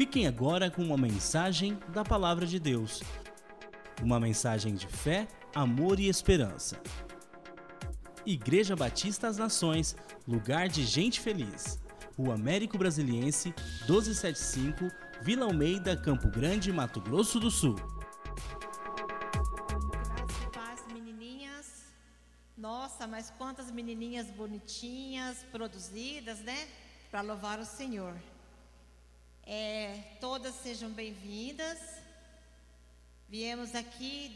Fiquem agora com uma mensagem da Palavra de Deus. Uma mensagem de fé, amor e esperança. Igreja Batista das Nações, lugar de gente feliz. Rua Américo Brasiliense, 1275, Vila Almeida, Campo Grande, Mato Grosso do Sul. Graças e menininhas. Nossa, mas quantas menininhas bonitinhas, produzidas, né? Para louvar o Senhor. É, todas sejam bem-vindas. Viemos aqui,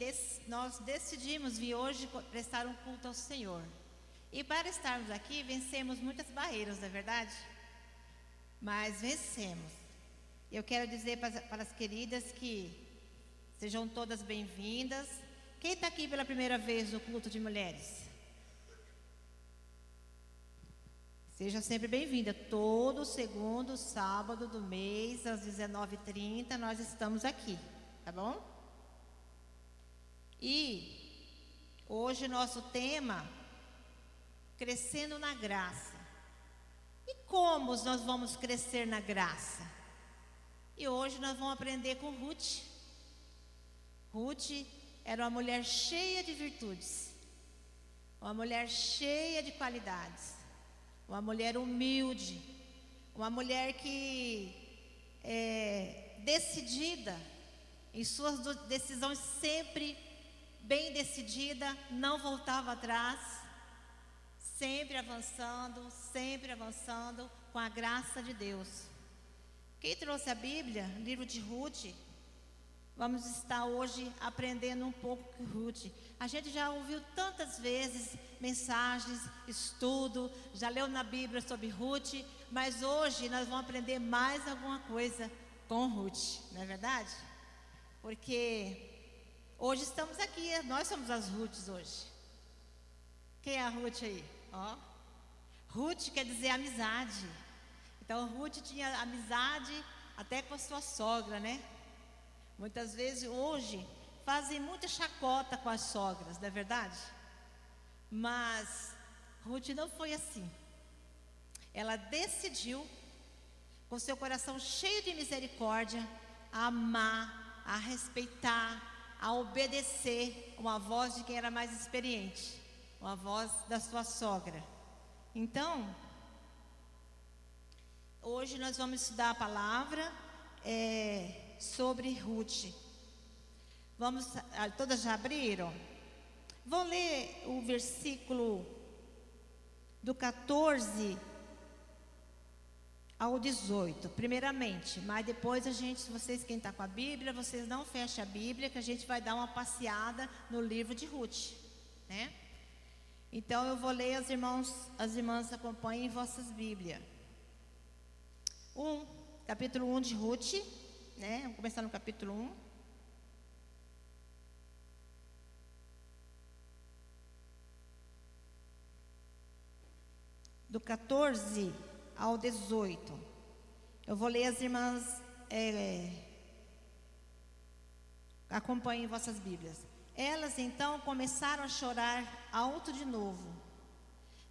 nós decidimos vir hoje prestar um culto ao Senhor. E para estarmos aqui, vencemos muitas barreiras, não é verdade? Mas vencemos. Eu quero dizer para, para as queridas que sejam todas bem-vindas. Quem está aqui pela primeira vez no culto de mulheres? Seja sempre bem-vinda. Todo segundo sábado do mês, às 19h30, nós estamos aqui, tá bom? E hoje nosso tema, crescendo na graça. E como nós vamos crescer na graça? E hoje nós vamos aprender com Ruth. Ruth era uma mulher cheia de virtudes, uma mulher cheia de qualidades, uma mulher humilde, uma mulher que é decidida, em suas decisões sempre bem decidida, não voltava atrás, sempre avançando, sempre avançando com a graça de Deus. Quem trouxe a Bíblia, livro de Ruth, Vamos estar hoje aprendendo um pouco com Ruth. A gente já ouviu tantas vezes mensagens, estudo, já leu na Bíblia sobre Ruth, mas hoje nós vamos aprender mais alguma coisa com Ruth, não é verdade? Porque hoje estamos aqui, nós somos as Ruths hoje. Quem é a Ruth aí? Ó. Ruth quer dizer amizade. Então Ruth tinha amizade até com a sua sogra, né? Muitas vezes hoje fazem muita chacota com as sogras, não é verdade? Mas Ruth não foi assim. Ela decidiu, com seu coração cheio de misericórdia, a amar, a respeitar, a obedecer uma voz de quem era mais experiente, uma voz da sua sogra. Então, hoje nós vamos estudar a palavra. é, sobre Ruth. Vamos, todas já abriram? Vou ler o versículo do 14 ao 18, primeiramente, mas depois a gente, vocês quem está com a Bíblia, vocês não fechem a Bíblia, que a gente vai dar uma passeada no livro de Ruth, né? Então eu vou ler, as irmãos, as irmãs acompanhem vossas Bíblias. 1, capítulo 1 de Ruth, né? Vamos começar no capítulo 1. Do 14 ao 18. Eu vou ler as irmãs. É, acompanhem vossas Bíblias. Elas então começaram a chorar alto de novo.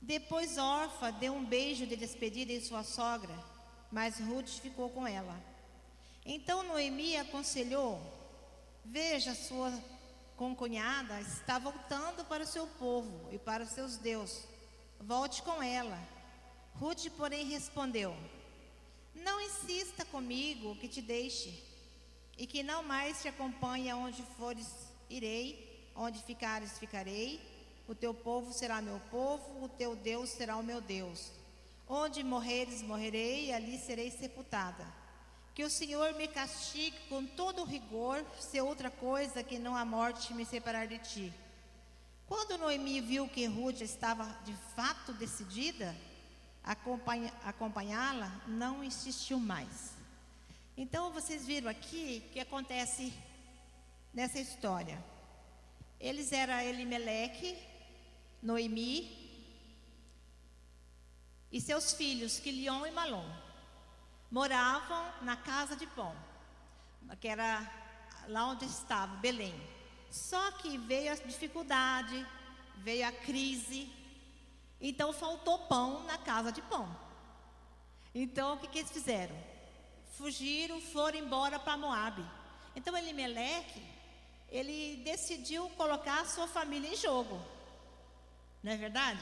Depois Orfa deu um beijo de despedida em sua sogra, mas Ruth ficou com ela. Então Noemi aconselhou: Veja, sua concunhada está voltando para o seu povo e para os seus deuses. Volte com ela. Ruth, porém, respondeu: Não insista comigo que te deixe e que não mais te acompanhe aonde fores, irei, onde ficares, ficarei. O teu povo será meu povo, o teu Deus será o meu Deus. Onde morreres, morrerei, e ali serei sepultada. Que o Senhor me castigue com todo rigor, se outra coisa que não a morte me separar de ti. Quando Noemi viu que Ruth estava de fato decidida a acompanhá-la, não insistiu mais. Então vocês viram aqui o que acontece nessa história. Eles eram Elimeleque, Noemi e seus filhos, Quilion e Malom moravam na casa de Pão, que era lá onde estava, Belém. Só que veio a dificuldade, veio a crise, então faltou pão na casa de Pão. Então o que, que eles fizeram? fugiram, foram embora para Moabe. Então Elimeleque, ele decidiu colocar a sua família em jogo. Não é verdade?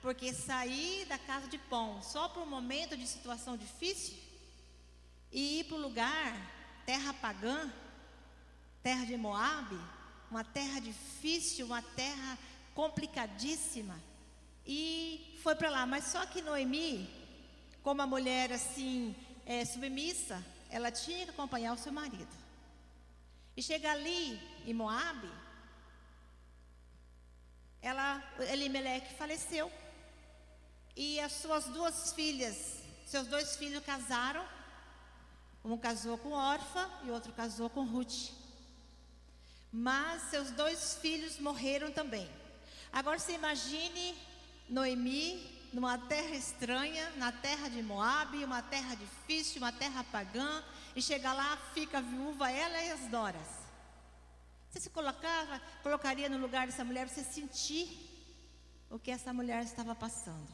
Porque sair da casa de pão só por um momento de situação difícil e ir para o lugar, terra pagã, terra de Moabe, uma terra difícil, uma terra complicadíssima. E foi para lá. Mas só que Noemi, como a mulher assim, é, submissa, ela tinha que acompanhar o seu marido. E chega ali em Moabe, ela, Elimeleque faleceu. E as suas duas filhas, seus dois filhos casaram. Um casou com Orfa e outro casou com Ruth. Mas seus dois filhos morreram também. Agora você imagine Noemi numa terra estranha, na terra de Moabe, uma terra difícil, uma terra pagã, e chega lá, fica viúva ela e as noras. Você se colocava, colocaria no lugar dessa mulher para você sentir o que essa mulher estava passando.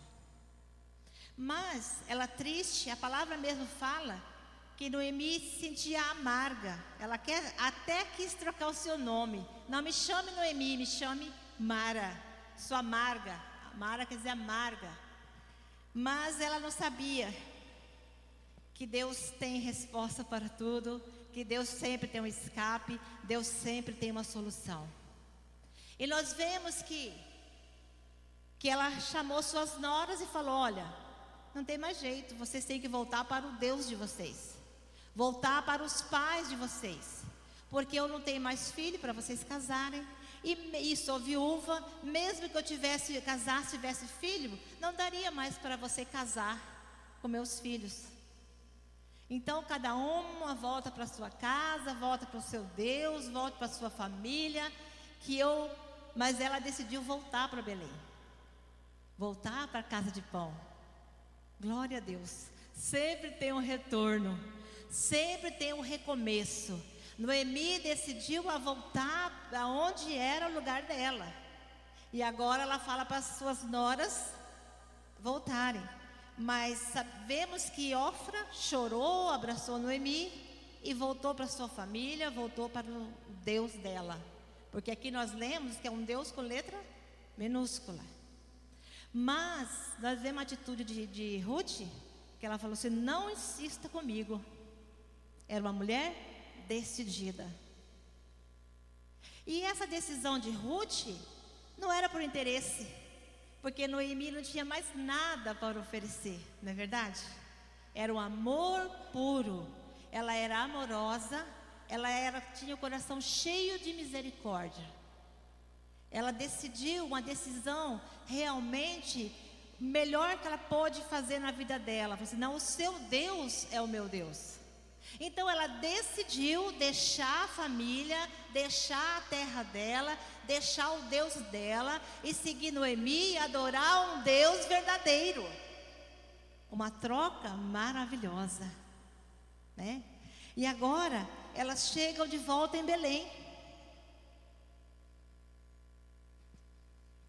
Mas ela triste, a palavra mesmo fala que Noemi se sentia amarga. Ela quer até quis trocar o seu nome. Não me chame Noemi, me chame Mara. Sou amarga. Mara quer dizer amarga. Mas ela não sabia que Deus tem resposta para tudo, que Deus sempre tem um escape, Deus sempre tem uma solução. E nós vemos que que ela chamou suas noras e falou: "Olha, não tem mais jeito, vocês têm que voltar para o Deus de vocês. Voltar para os pais de vocês. Porque eu não tenho mais filho para vocês casarem. E, e, sou viúva, mesmo que eu tivesse casasse, tivesse filho, não daria mais para você casar com meus filhos. Então cada uma volta para sua casa, volta para o seu Deus, volta para sua família, que eu, mas ela decidiu voltar para Belém. Voltar para a casa de pão. Glória a Deus. Sempre tem um retorno, sempre tem um recomeço. Noemi decidiu a voltar aonde era o lugar dela. E agora ela fala para as suas noras voltarem. Mas sabemos que Ofra chorou, abraçou Noemi e voltou para sua família, voltou para o Deus dela. Porque aqui nós lemos que é um Deus com letra minúscula. Mas nós vemos a atitude de, de Ruth, que ela falou assim: não insista comigo. Era uma mulher decidida. E essa decisão de Ruth não era por interesse, porque Noemi não tinha mais nada para oferecer, não é verdade? Era um amor puro. Ela era amorosa, ela era, tinha o coração cheio de misericórdia. Ela decidiu uma decisão realmente melhor que ela pôde fazer na vida dela. Falou assim, não, o seu Deus é o meu Deus. Então ela decidiu deixar a família, deixar a terra dela, deixar o Deus dela e seguir Noemi e adorar um Deus verdadeiro. Uma troca maravilhosa, né? E agora elas chegam de volta em Belém.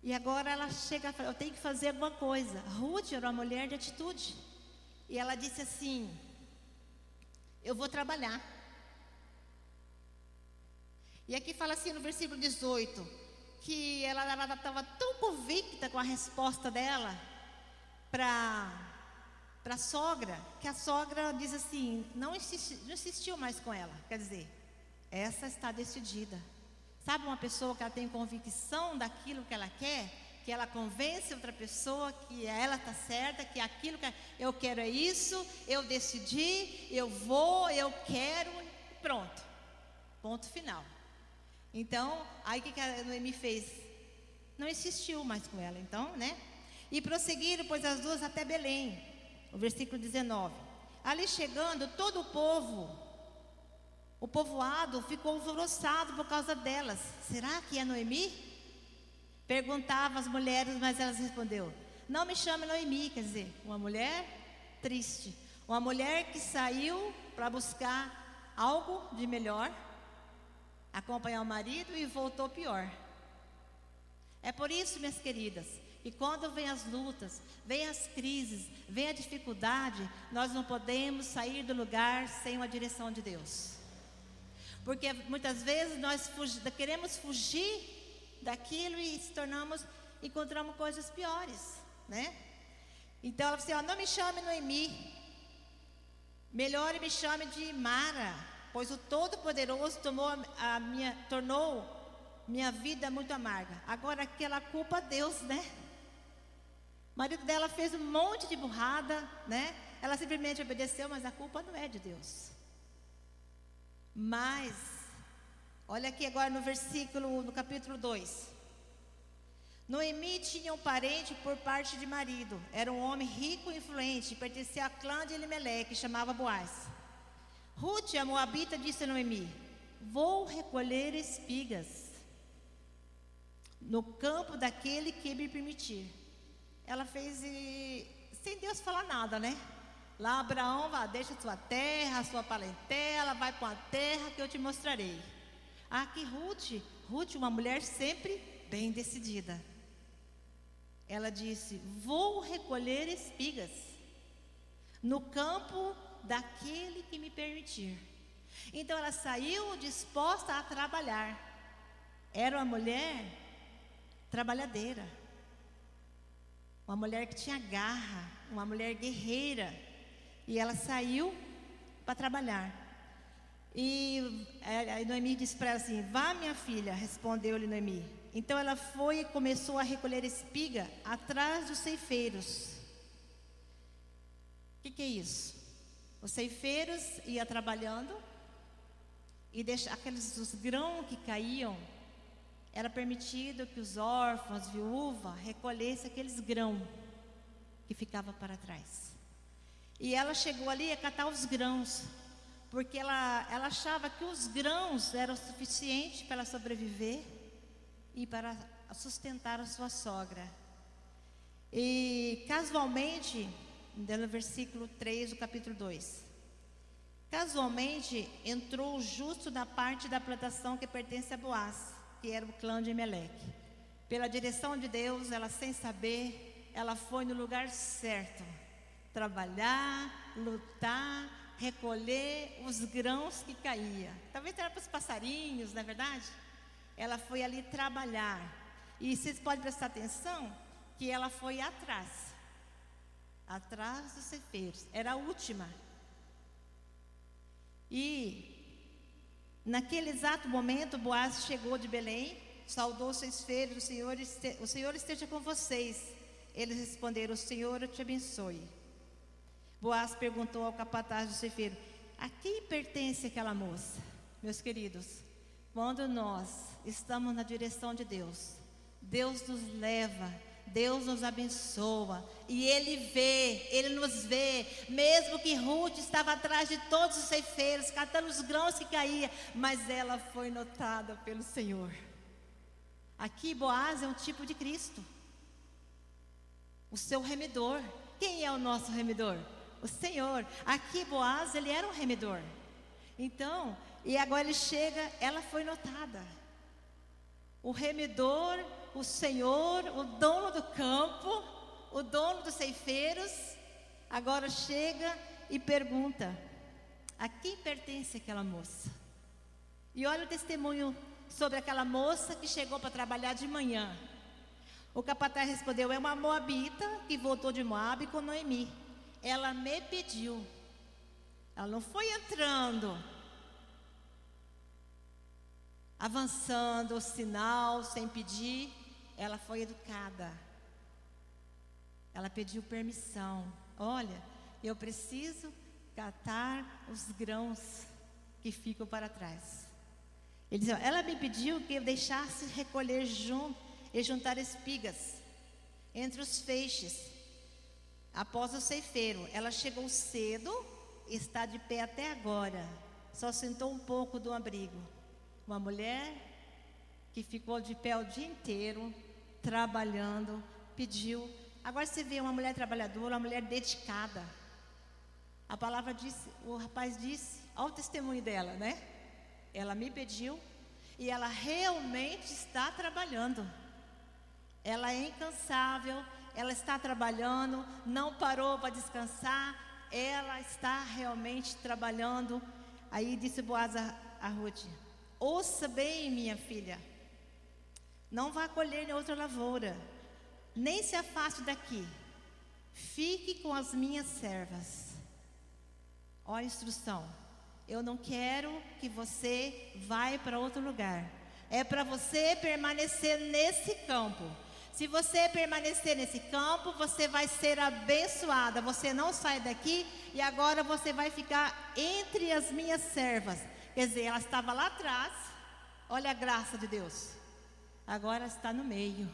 E agora ela chega Eu tenho que fazer alguma coisa. Ruth era uma mulher de atitude. E ela disse assim: Eu vou trabalhar. E aqui fala assim no versículo 18: Que ela estava tão convicta com a resposta dela para a sogra, que a sogra diz assim: não, não insistiu mais com ela. Quer dizer, essa está decidida. Sabe uma pessoa que ela tem convicção daquilo que ela quer? Que ela convence outra pessoa que ela está certa, que aquilo que eu quero é isso, eu decidi, eu vou, eu quero, pronto. Ponto final. Então, aí o que, que a Noemi fez? Não insistiu mais com ela, então, né? E prosseguiram, pois, as duas até Belém. O versículo 19. Ali chegando, todo o povo o povoado ficou alvoroçado por causa delas. Será que é Noemi? Perguntava as mulheres, mas elas respondeu: Não me chame Noemi, quer dizer, uma mulher triste, uma mulher que saiu para buscar algo de melhor, acompanhar o marido e voltou pior. É por isso, minhas queridas, E quando vem as lutas, vem as crises, vem a dificuldade, nós não podemos sair do lugar sem uma direção de Deus. Porque muitas vezes nós fugi, queremos fugir daquilo e se tornamos, encontramos coisas piores, né? Então ela disse, assim, não me chame Noemi, melhor me chame de Mara, pois o Todo-Poderoso tomou a minha, tornou minha vida muito amarga. Agora aquela culpa Deus, né? O marido dela fez um monte de burrada, né? Ela simplesmente obedeceu, mas a culpa não é de Deus. Mas, olha aqui agora no versículo, no capítulo 2. Noemi tinha um parente por parte de marido. Era um homem rico e influente, pertencia ao clã de Elimelec, chamava Boaz. Ruth, a moabita, disse a Noemi: Vou recolher espigas no campo daquele que me permitir ela fez e, sem Deus falar nada, né? Lá Abraão, vá, deixa sua terra, sua parentela, vai para a terra que eu te mostrarei. Aqui Ruth, Ruth, uma mulher sempre bem decidida. Ela disse: Vou recolher espigas no campo daquele que me permitir. Então ela saiu disposta a trabalhar. Era uma mulher trabalhadeira. Uma mulher que tinha garra, uma mulher guerreira. E ela saiu para trabalhar. E a Noemi disse para ela assim: Vá, minha filha, respondeu-lhe Noemi. Então ela foi e começou a recolher espiga atrás dos ceifeiros. O que, que, é isso? Os ceifeiros iam trabalhando e deixa, aqueles os grãos que caíam era permitido que os órfãos, viúva, recolhessem aqueles grãos que ficava para trás. E ela chegou ali a catar os grãos, porque ela, ela achava que os grãos eram suficientes para sobreviver e para sustentar a sua sogra. E casualmente, no versículo 3 do capítulo 2, casualmente entrou o justo na parte da plantação que pertence a Boaz que era o clã de Emeleque. Pela direção de Deus, ela sem saber, ela foi no lugar certo. Trabalhar, lutar, recolher os grãos que caía. Talvez era para os passarinhos, não é verdade? Ela foi ali trabalhar. E vocês podem prestar atenção que ela foi atrás. Atrás dos cefeiros. Era a última. E Naquele exato momento, Boaz chegou de Belém, saudou seus filhos, o Senhor, o Senhor esteja com vocês. Eles responderam: O Senhor te abençoe. Boaz perguntou ao capataz do cefeiro: A quem pertence aquela moça? Meus queridos, quando nós estamos na direção de Deus, Deus nos leva Deus nos abençoa e Ele vê, Ele nos vê, mesmo que Ruth estava atrás de todos os ceifeiros, catando os grãos que caía, mas ela foi notada pelo Senhor. Aqui Boaz é um tipo de Cristo, o seu remedor. Quem é o nosso remedor? O Senhor. Aqui Boaz, ele era um remedor. Então, e agora ele chega, ela foi notada. O remedor o Senhor, o dono do campo, o dono dos ceifeiros, agora chega e pergunta: a quem pertence aquela moça? E olha o testemunho sobre aquela moça que chegou para trabalhar de manhã. O capataz respondeu: É uma moabita que voltou de Moab com Noemi. Ela me pediu. Ela não foi entrando, avançando o sinal sem pedir ela foi educada. Ela pediu permissão. Olha, eu preciso catar os grãos que ficam para trás. Ele disse, ela me pediu que eu deixasse recolher junto e juntar espigas entre os feixes. Após o ceifeiro, ela chegou cedo está de pé até agora. Só sentou um pouco do abrigo. Uma mulher que ficou de pé o dia inteiro, trabalhando, pediu. Agora você vê uma mulher trabalhadora, uma mulher dedicada. A palavra disse, o rapaz disse, ao testemunho dela, né? Ela me pediu e ela realmente está trabalhando. ela é incansável, ela está trabalhando, não parou para descansar, ela está realmente trabalhando. Aí disse Boaz a, a Ruth: Ouça bem, minha filha, não vá colher em outra lavoura, nem se afaste daqui, fique com as minhas servas. Olha a instrução. Eu não quero que você vá para outro lugar. É para você permanecer nesse campo. Se você permanecer nesse campo, você vai ser abençoada. Você não sai daqui e agora você vai ficar entre as minhas servas. Quer dizer, ela estava lá atrás. Olha a graça de Deus. Agora está no meio.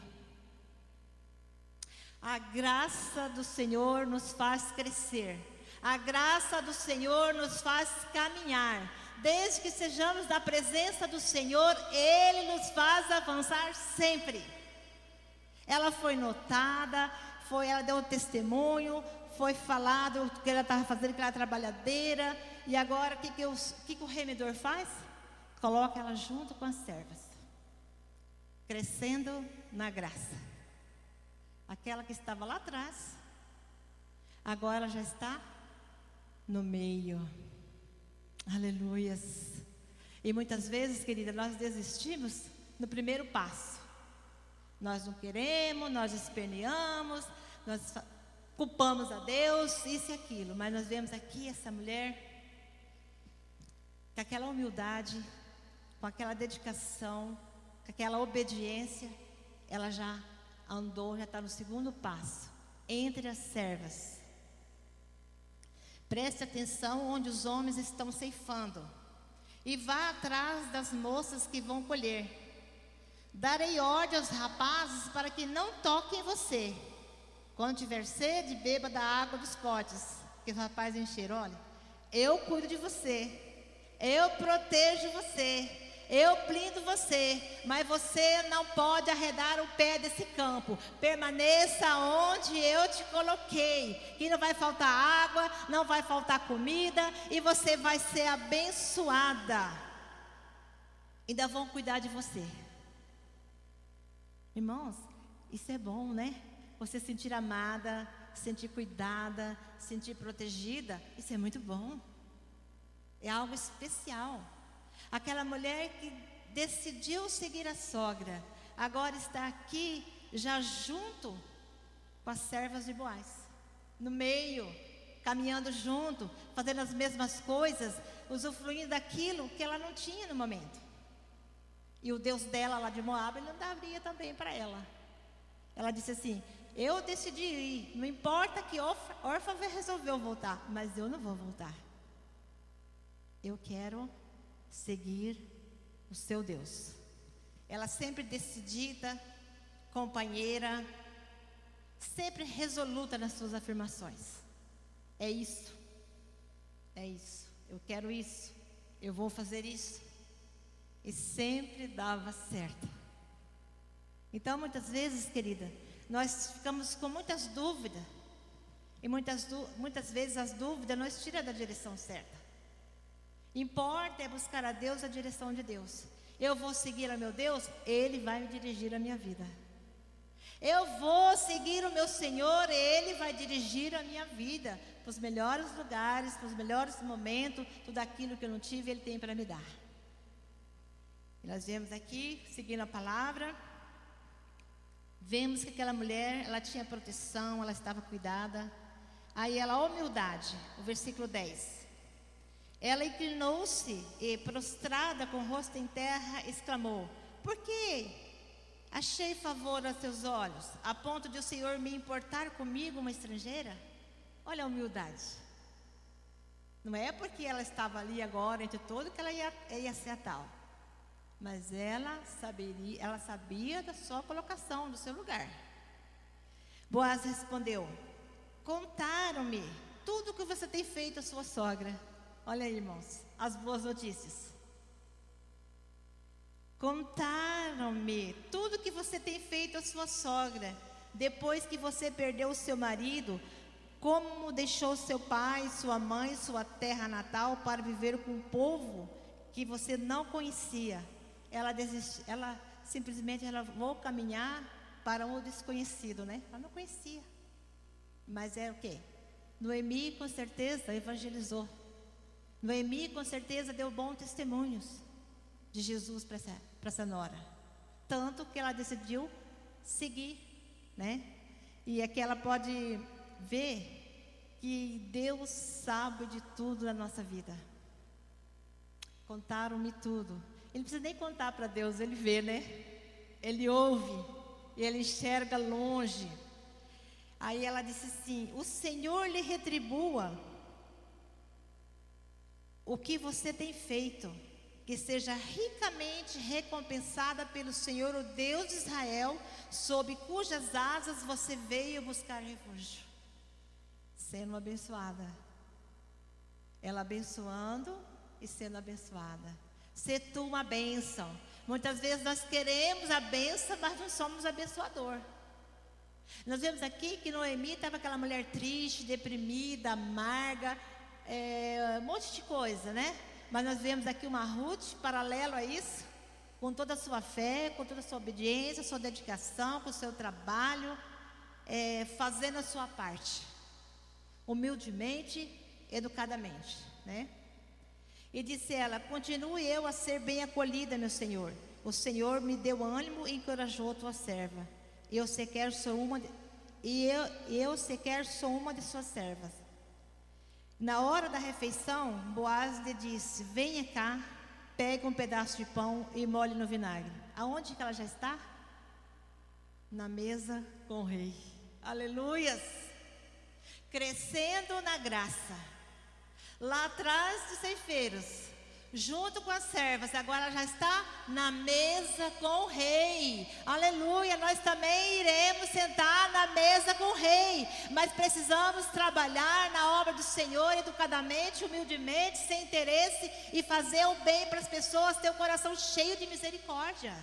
A graça do Senhor nos faz crescer. A graça do Senhor nos faz caminhar. Desde que sejamos da presença do Senhor, Ele nos faz avançar sempre. Ela foi notada, foi, ela deu um testemunho, foi falado que ela estava fazendo, que ela era trabalhadeira. E agora o que, que, que, que o remedor faz? Coloca ela junto com as servas, crescendo na graça. Aquela que estava lá atrás, agora ela já está no meio. Aleluias. E muitas vezes, querida, nós desistimos no primeiro passo. Nós não queremos, nós esperneamos, nós culpamos a Deus, isso e aquilo. Mas nós vemos aqui essa mulher com aquela humildade, com aquela dedicação, com aquela obediência, ela já andou, já está no segundo passo, entre as servas. Preste atenção onde os homens estão ceifando, e vá atrás das moças que vão colher. Darei ordem aos rapazes para que não toquem você. Quando tiver sede, beba da água dos potes. Que os rapazes encheram, olha. Eu cuido de você. Eu protejo você. Eu blindo você. Mas você não pode arredar o pé desse campo. Permaneça onde eu te coloquei. Que não vai faltar água, não vai faltar comida. E você vai ser abençoada. Ainda vão cuidar de você. Irmãos, isso é bom, né? Você sentir amada, sentir cuidada, sentir protegida, isso é muito bom. É algo especial. Aquela mulher que decidiu seguir a sogra, agora está aqui já junto com as servas de Boaz, no meio, caminhando junto, fazendo as mesmas coisas, usufruindo daquilo que ela não tinha no momento. E o Deus dela lá de Moab, ele não daria também para ela. Ela disse assim: Eu decidi ir, não importa que órfã resolveu voltar, mas eu não vou voltar. Eu quero seguir o seu Deus. Ela sempre decidida, companheira, sempre resoluta nas suas afirmações. É isso, é isso, eu quero isso, eu vou fazer isso e sempre dava certo. Então, muitas vezes, querida, nós ficamos com muitas dúvidas. E muitas, muitas vezes as dúvidas nos tiram da direção certa. Importa é buscar a Deus a direção de Deus. Eu vou seguir a meu Deus, Ele vai me dirigir a minha vida. Eu vou seguir o meu Senhor, Ele vai dirigir a minha vida para os melhores lugares, para os melhores momentos, tudo aquilo que eu não tive, Ele tem para me dar. Nós vemos aqui, seguindo a palavra, vemos que aquela mulher, ela tinha proteção, ela estava cuidada. Aí ela, humildade, o versículo 10. Ela inclinou-se e, prostrada com o rosto em terra, exclamou: Por que achei favor aos teus olhos, a ponto de o Senhor me importar comigo, uma estrangeira? Olha a humildade. Não é porque ela estava ali agora entre todos que ela ia, ia ser a tal. Mas ela saberia, ela sabia da sua colocação, do seu lugar. Boaz respondeu: Contaram-me tudo o que você tem feito à sua sogra. Olha aí, irmãos, as boas notícias. Contaram-me tudo o que você tem feito à sua sogra, depois que você perdeu o seu marido, como deixou seu pai, sua mãe, sua terra natal para viver com um povo que você não conhecia ela, ela simplesmente ela vou caminhar para um desconhecido, né? Ela não conhecia. Mas é o quê? Noemi, com certeza, evangelizou. Noemi, com certeza, deu bons testemunhos de Jesus para essa, essa nora. Tanto que ela decidiu seguir, né? E aqui ela pode ver que Deus sabe de tudo na nossa vida. Contaram-me tudo. Ele não precisa nem contar para Deus, ele vê, né? Ele ouve, ele enxerga longe. Aí ela disse assim: O Senhor lhe retribua o que você tem feito, que seja ricamente recompensada pelo Senhor, o Deus de Israel, sob cujas asas você veio buscar refúgio. Sendo abençoada. Ela abençoando e sendo abençoada. Ser tu uma bênção. Muitas vezes nós queremos a bênção, mas não somos abençoador. Nós vemos aqui que Noemi estava aquela mulher triste, deprimida, amarga, é, um monte de coisa, né? Mas nós vemos aqui uma Ruth paralelo a isso, com toda a sua fé, com toda a sua obediência, sua dedicação, com o seu trabalho, é, fazendo a sua parte, humildemente, educadamente, né? E disse ela: Continue eu a ser bem acolhida, meu senhor. O Senhor me deu ânimo e encorajou a tua serva. Eu sequer sou uma de, e eu, eu sequer sou uma de suas servas. Na hora da refeição, Boaz lhe disse: Venha cá, pegue um pedaço de pão e molhe no vinagre. Aonde que ela já está? Na mesa com o rei. Aleluias! Crescendo na graça. Lá atrás dos ceifeiros, junto com as servas, agora já está na mesa com o rei. Aleluia, nós também iremos sentar na mesa com o rei, mas precisamos trabalhar na obra do Senhor educadamente, humildemente, sem interesse e fazer o bem para as pessoas, ter o coração cheio de misericórdia.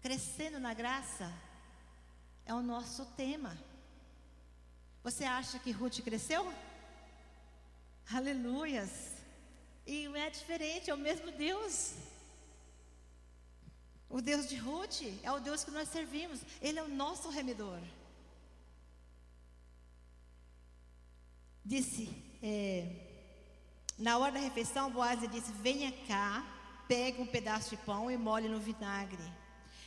Crescendo na graça é o nosso tema. Você acha que Ruth cresceu? Aleluias. E é diferente, é o mesmo Deus. O Deus de Ruth é o Deus que nós servimos. Ele é o nosso remedor. Disse, é, na hora da refeição, Boaz disse: Venha cá, pegue um pedaço de pão e molhe no vinagre.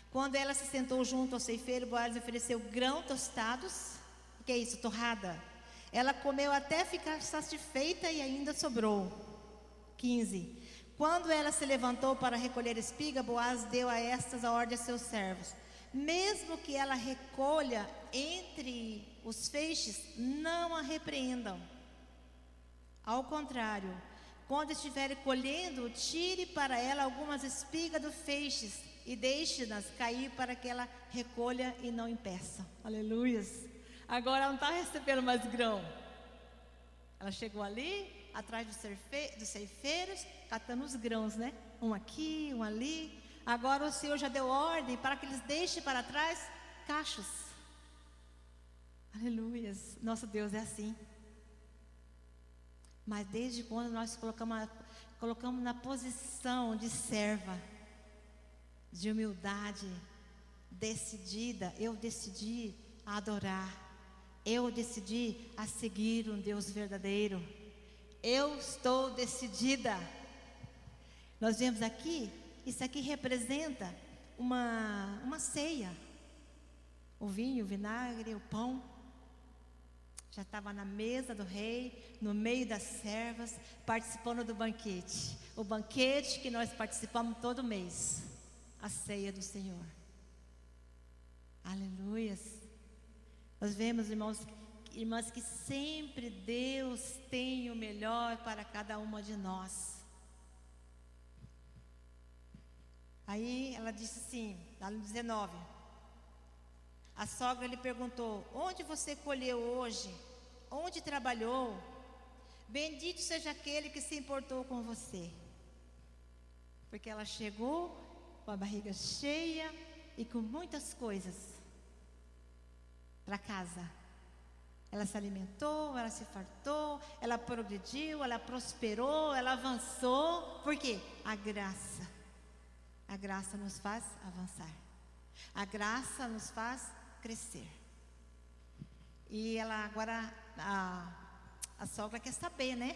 Quando ela se sentou junto ao ceifeiro, Boaz ofereceu grão tostados. Que é isso? Torrada. Ela comeu até ficar satisfeita e ainda sobrou. 15. Quando ela se levantou para recolher espiga, Boaz deu a estas a ordem a seus servos: Mesmo que ela recolha entre os feixes, não a repreendam. Ao contrário, quando estiver colhendo, tire para ela algumas espigas do feixes e deixe-nas cair para que ela recolha e não impeça. Aleluias. Agora ela não está recebendo mais grão. Ela chegou ali, atrás dos, dos ceifeiros, catando os grãos, né? Um aqui, um ali. Agora o Senhor já deu ordem para que eles deixem para trás cachos. Aleluias. Nosso Deus é assim. Mas desde quando nós colocamos, colocamos na posição de serva, de humildade, decidida, eu decidi adorar, eu decidi a seguir um Deus verdadeiro. Eu estou decidida. Nós vemos aqui, isso aqui representa uma, uma ceia. O vinho, o vinagre, o pão. Já estava na mesa do rei, no meio das servas, participando do banquete. O banquete que nós participamos todo mês. A ceia do Senhor. Aleluias. Nós vemos, irmãos, irmãs, que sempre Deus tem o melhor para cada uma de nós. Aí ela disse assim, lá no 19. A sogra lhe perguntou: Onde você colheu hoje? Onde trabalhou? Bendito seja aquele que se importou com você. Porque ela chegou com a barriga cheia e com muitas coisas para casa. Ela se alimentou, ela se fartou, ela progrediu, ela prosperou, ela avançou. Por quê? A graça. A graça nos faz avançar. A graça nos faz crescer. E ela agora, a, a sogra quer saber, né?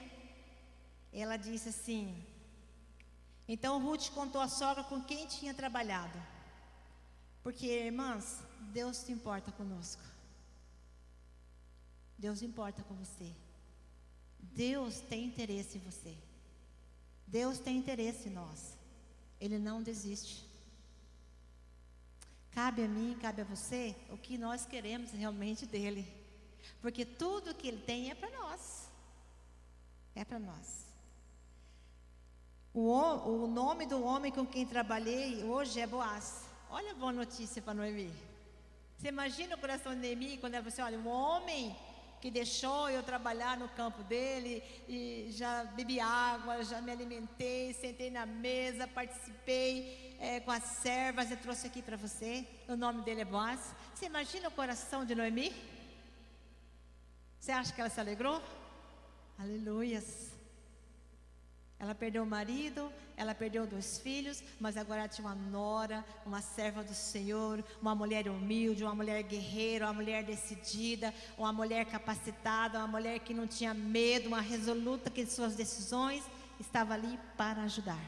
Ela disse assim: então Ruth contou à sogra com quem tinha trabalhado. Porque, irmãs, Deus se importa conosco. Deus importa com você. Deus tem interesse em você. Deus tem interesse em nós. Ele não desiste. Cabe a mim, cabe a você o que nós queremos realmente dele. Porque tudo que ele tem é para nós. É para nós. O, o nome do homem com quem trabalhei hoje é Boaz. Olha a boa notícia para Noemi. Você imagina o coração de Noemi quando falou assim: olha, um homem que deixou eu trabalhar no campo dele e já bebi água, já me alimentei, sentei na mesa, participei é, com as servas e trouxe aqui para você. O nome dele é Boaz. Você imagina o coração de Noemi? Você acha que ela se alegrou? Aleluias. Ela perdeu o marido, ela perdeu dois filhos, mas agora tinha uma nora, uma serva do Senhor, uma mulher humilde, uma mulher guerreira, uma mulher decidida, uma mulher capacitada, uma mulher que não tinha medo, uma resoluta que suas decisões estava ali para ajudar.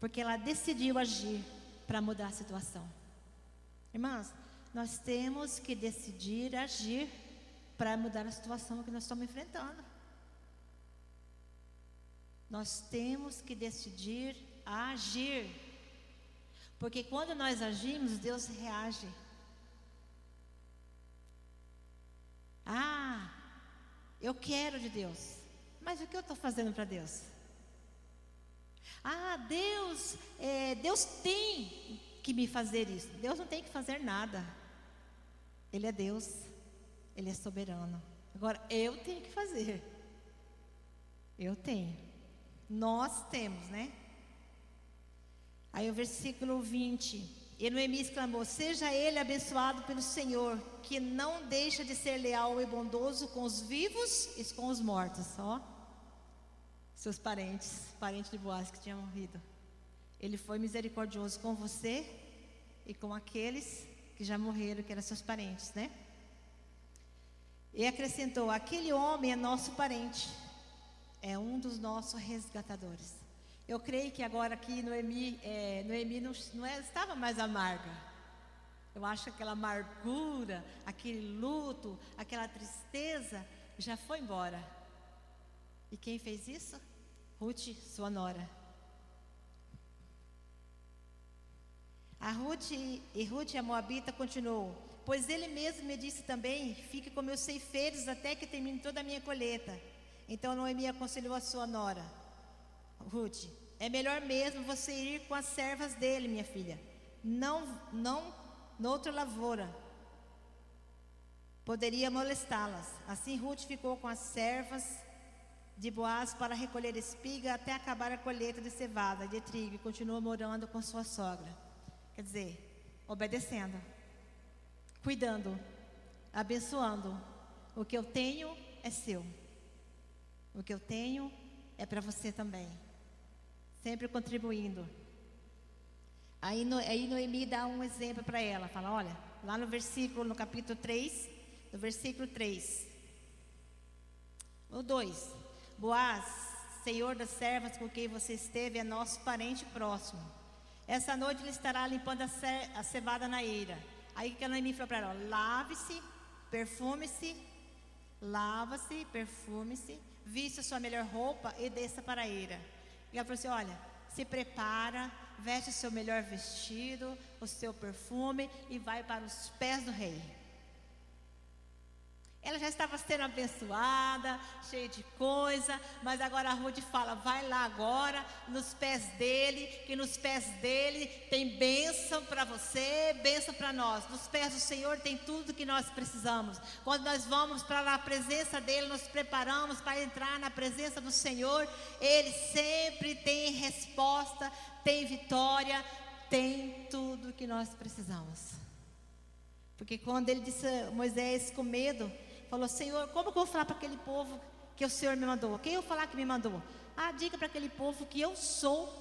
Porque ela decidiu agir para mudar a situação. Irmãs, nós temos que decidir agir para mudar a situação que nós estamos enfrentando. Nós temos que decidir agir. Porque quando nós agimos, Deus reage. Ah, eu quero de Deus. Mas o que eu estou fazendo para Deus? Ah, Deus, é, Deus tem que me fazer isso. Deus não tem que fazer nada. Ele é Deus. Ele é soberano. Agora eu tenho que fazer. Eu tenho. Nós temos, né? Aí o versículo 20. E Noemi exclamou: Seja ele abençoado pelo Senhor, que não deixa de ser leal e bondoso com os vivos e com os mortos. Ó, seus parentes, parentes de Boaz que tinham morrido. Ele foi misericordioso com você e com aqueles que já morreram, que eram seus parentes, né? E acrescentou: Aquele homem é nosso parente é um dos nossos resgatadores. Eu creio que agora aqui Noemi, é, Noemi não, não é, estava mais amarga. Eu acho que aquela amargura, aquele luto, aquela tristeza já foi embora. E quem fez isso? Ruth, sua nora. A Ruth e Ruth a Moabita continuou: Pois ele mesmo me disse também: Fique com meus ceifeiros até que termine toda a minha colheita. Então Noemi aconselhou a sua nora, Ruth, é melhor mesmo você ir com as servas dele, minha filha. Não, não noutra lavoura. Poderia molestá-las. Assim Ruth ficou com as servas de Boaz para recolher espiga até acabar a colheita de cevada, de trigo, e continuou morando com sua sogra. Quer dizer, obedecendo, cuidando, abençoando. O que eu tenho é seu. O que eu tenho é para você também. Sempre contribuindo. Aí, no, aí Noemi dá um exemplo para ela. Fala, olha, lá no versículo, no capítulo 3, no versículo 3. O 2. Boaz, senhor das servas com quem você esteve, é nosso parente próximo. Essa noite ele estará limpando a, a cevada na eira. Aí que a Noemi falou para ela: lave-se, perfume-se, lava-se, perfume-se, vista sua melhor roupa e desça para a eira. E ela falou assim: Olha, se prepara, veste o seu melhor vestido, o seu perfume e vai para os pés do rei. Ela já estava sendo abençoada, cheia de coisa, mas agora a Ruth fala: vai lá agora, nos pés dele, que nos pés dele tem bênção para você, bênção para nós. Nos pés do Senhor tem tudo que nós precisamos. Quando nós vamos para a presença dele, nos preparamos para entrar na presença do Senhor, ele sempre tem resposta, tem vitória, tem tudo que nós precisamos. Porque quando ele disse Moisés com medo, falou: Senhor, como que eu vou falar para aquele povo que o Senhor me mandou? Quem eu falar que me mandou? Ah, diga para aquele povo que eu sou,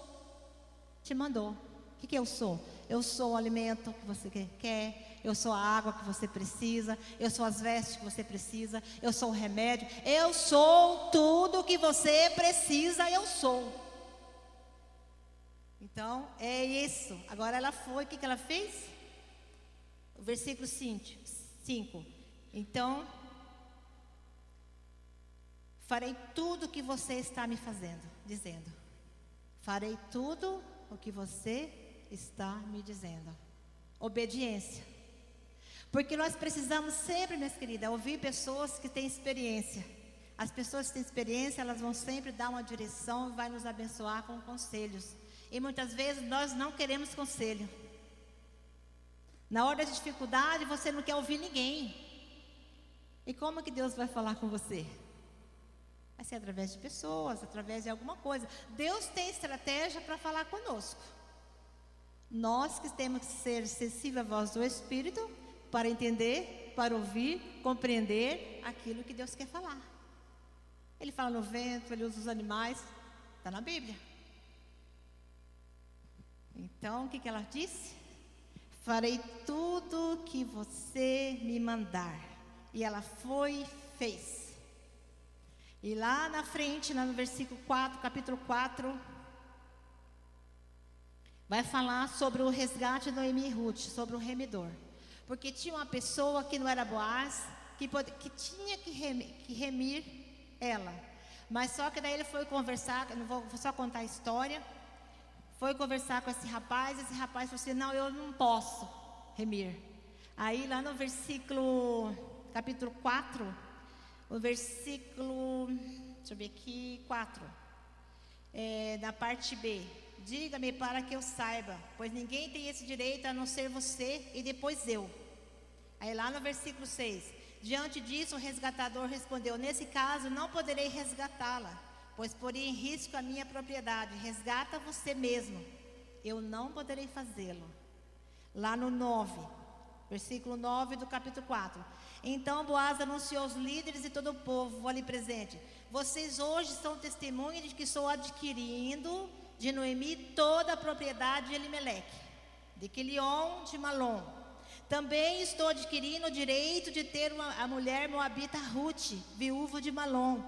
te mandou. O que, que eu sou? Eu sou o alimento que você quer, eu sou a água que você precisa, eu sou as vestes que você precisa, eu sou o remédio, eu sou tudo que você precisa, eu sou. Então, é isso. Agora ela foi, o que, que ela fez? O versículo 5. Então, farei tudo o que você está me fazendo, dizendo. Farei tudo o que você está me dizendo. Obediência. Porque nós precisamos sempre, minhas queridas, ouvir pessoas que têm experiência. As pessoas que têm experiência, elas vão sempre dar uma direção, vai nos abençoar com conselhos. E muitas vezes nós não queremos conselho. Na hora de dificuldade, você não quer ouvir ninguém. E como que Deus vai falar com você? Vai ser através de pessoas, através de alguma coisa. Deus tem estratégia para falar conosco. Nós que temos que ser sensíveis à voz do Espírito para entender, para ouvir, compreender aquilo que Deus quer falar. Ele fala no vento, ele usa os animais, está na Bíblia. Então, o que, que ela disse? Farei tudo que você me mandar. E ela foi e fez. E lá na frente, lá no versículo 4, capítulo 4, vai falar sobre o resgate do Noemi e Ruth, sobre o remidor. Porque tinha uma pessoa que não era Boaz, que, pode, que tinha que remir, que remir ela. Mas só que daí ele foi conversar, não vou só contar a história. Foi conversar com esse rapaz, esse rapaz falou assim: Não, eu não posso remir. Aí lá no versículo, capítulo 4, o versículo, deixa eu ver aqui, 4, é, da parte B. Diga-me para que eu saiba, pois ninguém tem esse direito a não ser você e depois eu. Aí lá no versículo 6, diante disso o resgatador respondeu: Nesse caso não poderei resgatá-la pois poria em risco a minha propriedade. Resgata você mesmo. Eu não poderei fazê-lo. Lá no 9, versículo 9 do capítulo 4. Então Boaz anunciou aos líderes e todo o povo ali presente: Vocês hoje são testemunhas de que estou adquirindo de Noemi toda a propriedade de Elimeleque, de Quilion de Malom. Também estou adquirindo o direito de ter uma, a mulher moabita Ruth, viúva de Malom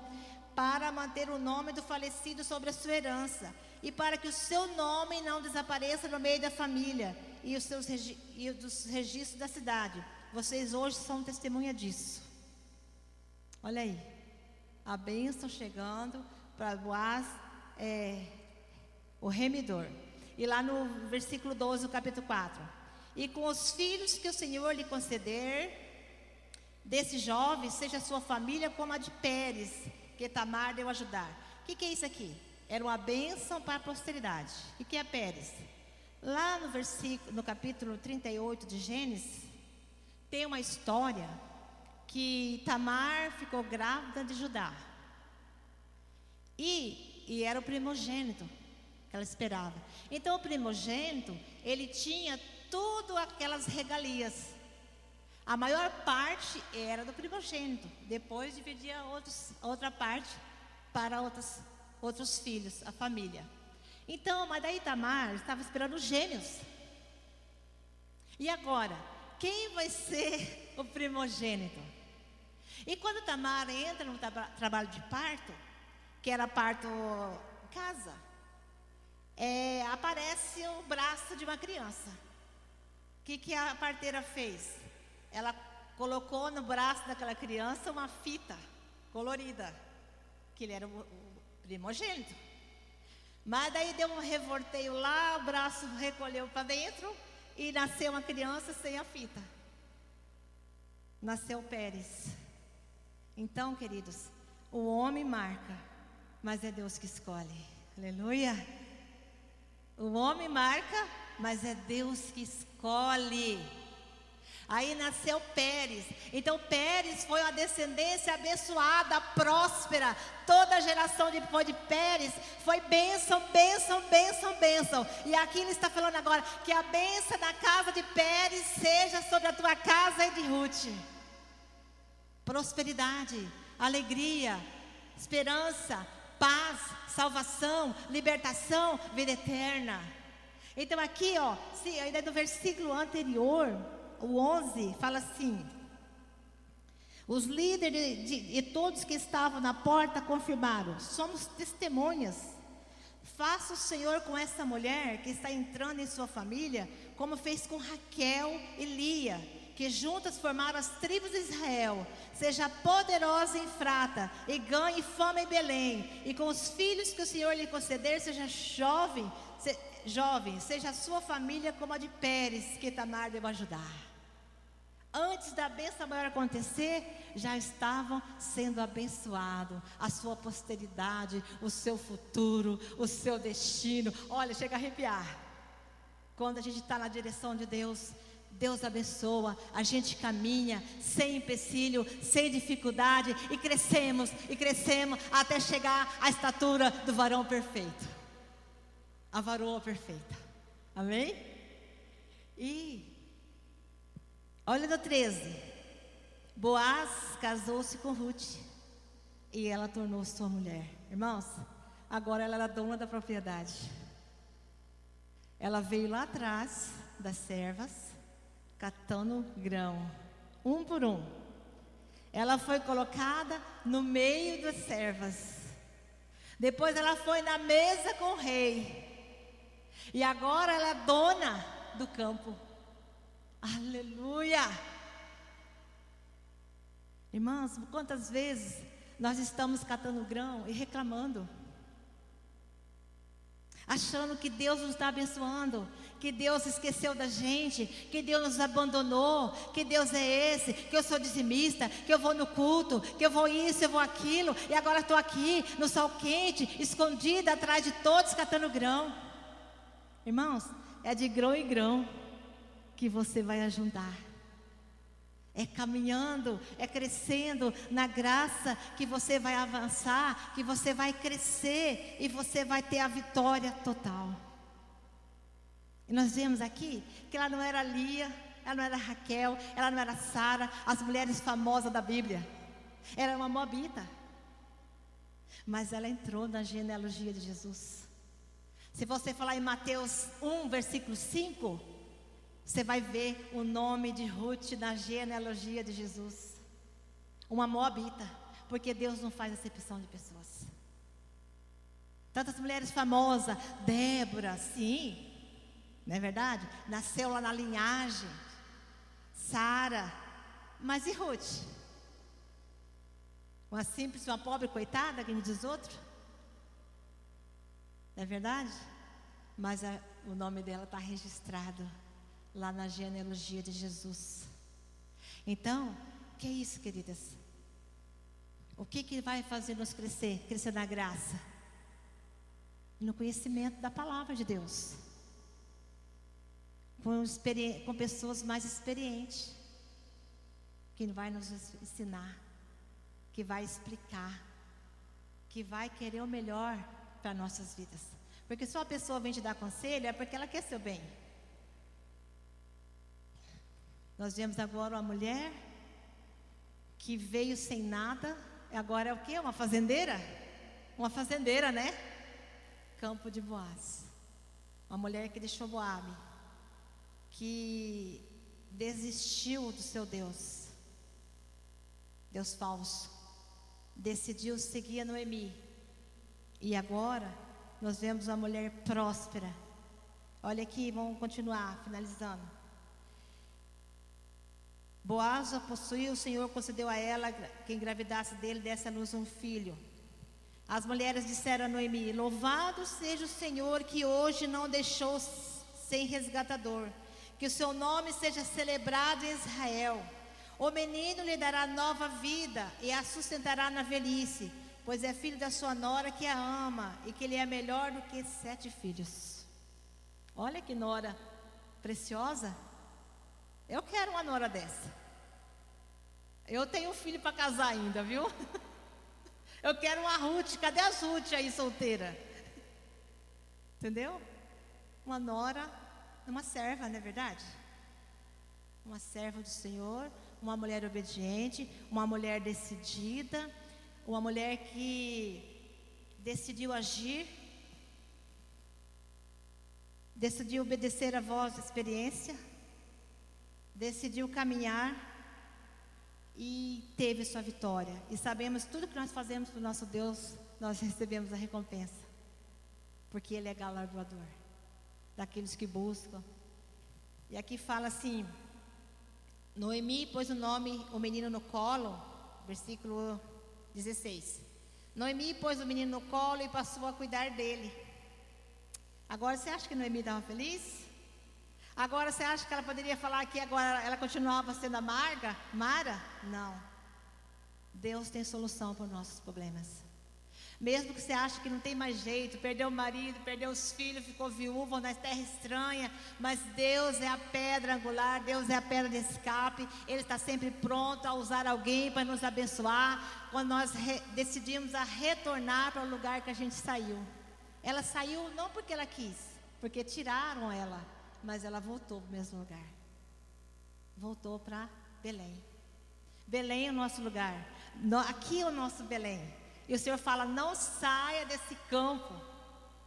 para manter o nome do falecido sobre a sua herança e para que o seu nome não desapareça no meio da família e os seus e dos registros da cidade. Vocês hoje são testemunha disso. Olha aí, a bênção chegando para Boaz, é, o remidor. E lá no versículo 12 do capítulo 4. E com os filhos que o Senhor lhe conceder, desse jovem, seja sua família como a de Pérez, que Tamar deu ajudar. O que, que, é isso aqui? Era uma bênção para a posteridade. O que é Pérez? Lá no versículo, no capítulo 38 de Gênesis, tem uma história que Tamar ficou grávida de Judá. E, e era o primogênito que ela esperava. Então o primogênito, ele tinha tudo aquelas regalias. A maior parte era do primogênito. Depois dividia outros, outra parte para outros, outros filhos, a família. Então, mas daí Tamar estava esperando os gêmeos. E agora, quem vai ser o primogênito? E quando Tamar entra no tra trabalho de parto, que era parto casa, é, aparece o braço de uma criança. O que, que a parteira fez? ela colocou no braço daquela criança uma fita colorida, que ele era o primogênito. Mas daí deu um revolteio lá, o braço recolheu para dentro e nasceu uma criança sem a fita. Nasceu Pérez. Então, queridos, o homem marca, mas é Deus que escolhe. Aleluia. O homem marca, mas é Deus que escolhe. Aí nasceu Pérez. Então Pérez foi uma descendência abençoada, próspera. Toda a geração depois de Pérez foi bênção, bênção, bênção, bênção. E aqui ele está falando agora que a bênção da casa de Pérez seja sobre a tua casa e de Ruth. Prosperidade, alegria, esperança, paz, salvação, libertação, vida eterna. Então aqui, ó, se, ainda no versículo anterior, o 11, fala assim: os líderes de, e todos que estavam na porta confirmaram: somos testemunhas. Faça o Senhor com essa mulher que está entrando em sua família, como fez com Raquel e Lia, que juntas formaram as tribos de Israel. Seja poderosa em Frata e ganhe fama em Belém. E com os filhos que o Senhor lhe conceder, seja jovem, se, jovem, seja a sua família como a de Pérez, que Tamar deve ajudar. Antes da bênção maior acontecer, já estavam sendo abençoados. A sua posteridade, o seu futuro, o seu destino. Olha, chega a arrepiar. Quando a gente está na direção de Deus, Deus abençoa, a gente caminha sem empecilho, sem dificuldade e crescemos e crescemos até chegar à estatura do varão perfeito. A varoa perfeita. Amém? E Olha no 13. Boaz casou-se com Ruth e ela tornou-se sua mulher. Irmãos, agora ela era dona da propriedade. Ela veio lá atrás das servas, catando grão, um por um. Ela foi colocada no meio das servas. Depois ela foi na mesa com o rei. E agora ela é dona do campo. Aleluia! Irmãos, quantas vezes nós estamos catando grão e reclamando, achando que Deus nos está abençoando, que Deus esqueceu da gente, que Deus nos abandonou, que Deus é esse, que eu sou dizimista, que eu vou no culto, que eu vou isso, eu vou aquilo, e agora estou aqui no sol quente, escondida atrás de todos catando grão. Irmãos, é de grão em grão que você vai ajudar. É caminhando, é crescendo na graça que você vai avançar, que você vai crescer e você vai ter a vitória total. E nós vemos aqui que ela não era Lia, ela não era Raquel, ela não era Sara, as mulheres famosas da Bíblia. Ela era uma moabita. Mas ela entrou na genealogia de Jesus. Se você falar em Mateus 1, versículo 5, você vai ver o nome de Ruth na genealogia de Jesus. Uma moabita, porque Deus não faz acepção de pessoas. Tantas mulheres famosas, Débora, sim, não é verdade? Nasceu lá na linhagem. Sara, mas e Ruth? Uma simples, uma pobre coitada, que me diz outro? Não é verdade? Mas a, o nome dela está registrado lá na genealogia de Jesus. Então, que é isso, queridas? O que, que vai fazer nos crescer? Crescer na graça. No conhecimento da palavra de Deus. Com, com pessoas mais experientes. Que vai nos ensinar. Que vai explicar. Que vai querer o melhor para nossas vidas. Porque se uma pessoa vem te dar conselho, é porque ela quer seu bem. Nós vemos agora uma mulher que veio sem nada, agora é o que? Uma fazendeira? Uma fazendeira, né? Campo de Boaz. Uma mulher que deixou Boabe, que desistiu do seu Deus, Deus falso, decidiu seguir a Noemi. E agora nós vemos uma mulher próspera. Olha aqui, vamos continuar, finalizando. Boaz a possuía, o Senhor concedeu a ela que engravidasse dele, desse a luz um filho. As mulheres disseram a Noemi: Louvado seja o Senhor que hoje não deixou sem resgatador, que o seu nome seja celebrado em Israel. O menino lhe dará nova vida e a sustentará na velhice, pois é filho da sua nora que a ama e que ele é melhor do que sete filhos. Olha que nora preciosa. Eu quero uma nora dessa. Eu tenho um filho para casar ainda, viu? Eu quero uma Ruth. Cadê as Ruth aí solteira? Entendeu? Uma nora, uma serva, não é verdade? Uma serva do Senhor, uma mulher obediente, uma mulher decidida, uma mulher que decidiu agir decidiu obedecer a voz da experiência, decidiu caminhar e teve sua vitória. E sabemos tudo que nós fazemos para o nosso Deus, nós recebemos a recompensa, porque Ele é galardoador daqueles que buscam. E aqui fala assim: Noemi pôs o nome, o menino no colo, versículo 16. Noemi pôs o menino no colo e passou a cuidar dele. Agora você acha que Noemi estava feliz? Agora você acha que ela poderia falar que agora ela continuava sendo amarga? Mara? Não. Deus tem solução para os nossos problemas. Mesmo que você ache que não tem mais jeito, perdeu o marido, perdeu os filhos, ficou viúva na terra estranha, mas Deus é a pedra angular, Deus é a pedra de escape, Ele está sempre pronto a usar alguém para nos abençoar, quando nós decidimos a retornar para o lugar que a gente saiu. Ela saiu não porque ela quis, porque tiraram ela, mas ela voltou para o mesmo lugar. Voltou para Belém. Belém é o nosso lugar. Aqui é o nosso Belém. E o Senhor fala: não saia desse campo,